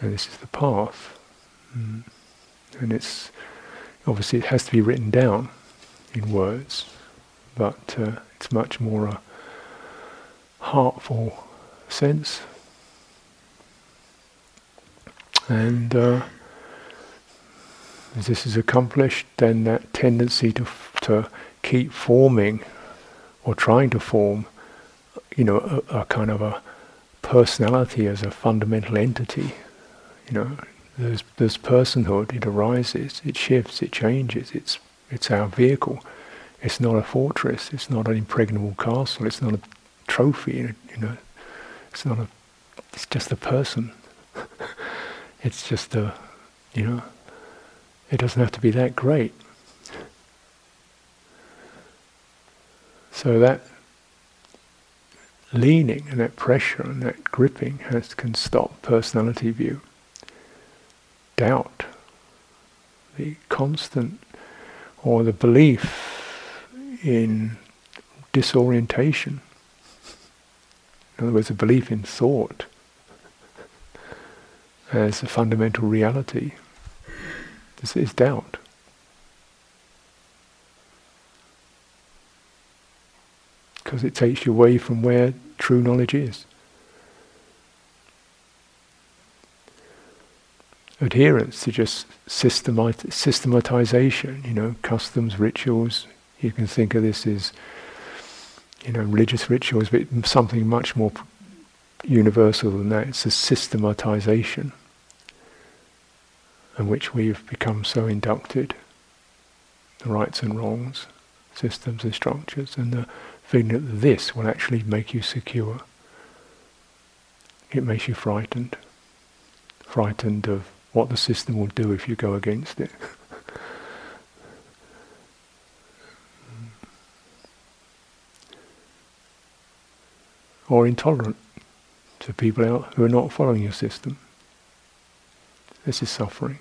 And this is the path. Mm. And it's obviously it has to be written down in words, but uh, it's much more a heartful sense. And uh, as this is accomplished, then that tendency to f- to keep forming or trying to form, you know, a, a, kind of a personality as a fundamental entity, you know, there's, there's personhood, it arises, it shifts, it changes, it's, it's our vehicle. It's not a fortress, it's not an impregnable castle, it's not a trophy, you know, it's not a, it's just a person. it's just a, you know, it doesn't have to be that great. So that leaning and that pressure and that gripping has can stop personality view doubt, the constant or the belief in disorientation. In other words, a belief in thought as a fundamental reality. This is doubt. Because it takes you away from where true knowledge is. Adherence to just systemat- systematization, you know, customs, rituals. You can think of this as, you know, religious rituals, but something much more universal than that. It's a systematization in which we've become so inducted. The rights and wrongs, systems and structures, and the feeling that this will actually make you secure. It makes you frightened. Frightened of what the system will do if you go against it. or intolerant to people out who are not following your system. This is suffering.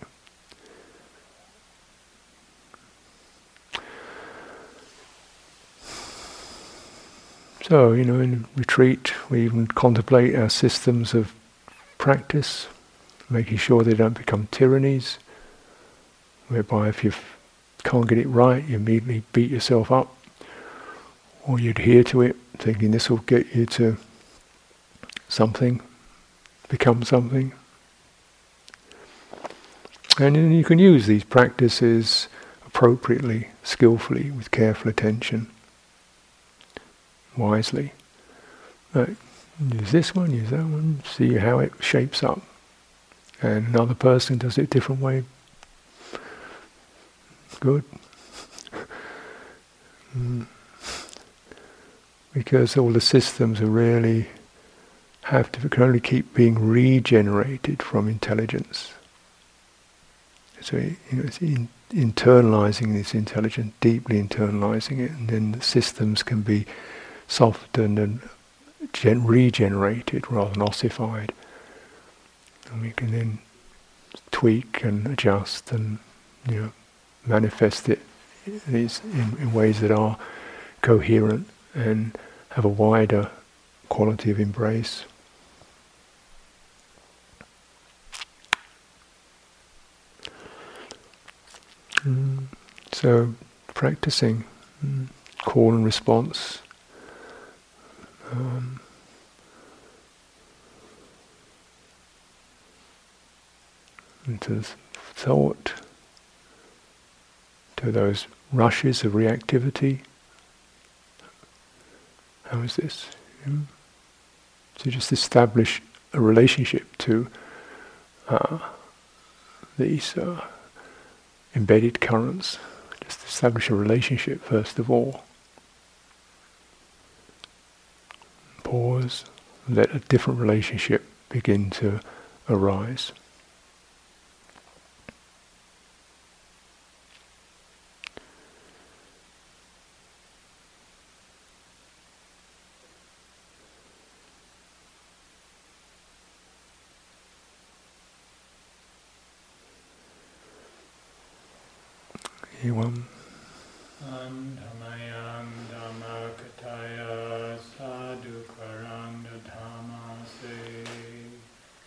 So, you know, in retreat, we even contemplate our systems of practice, making sure they don't become tyrannies, whereby if you can't get it right, you immediately beat yourself up, or you adhere to it, thinking this will get you to something, become something. And then you can use these practices appropriately, skillfully, with careful attention, wisely. use this one, use that one, see how it shapes up and another person does it a different way. Good. mm. Because all the systems are really have to can only keep being regenerated from intelligence. So you know, it's in, internalizing this intelligence, deeply internalizing it, and then the systems can be softened and gen- regenerated rather than ossified. And we can then tweak and adjust and you know manifest it in, in ways that are coherent and have a wider quality of embrace. Mm. So, practicing mm. call and response. Um, into thought, to those rushes of reactivity. How is this? Hmm? To just establish a relationship to uh, these uh, embedded currents. Just establish a relationship first of all. Pause, let a different relationship begin to arise.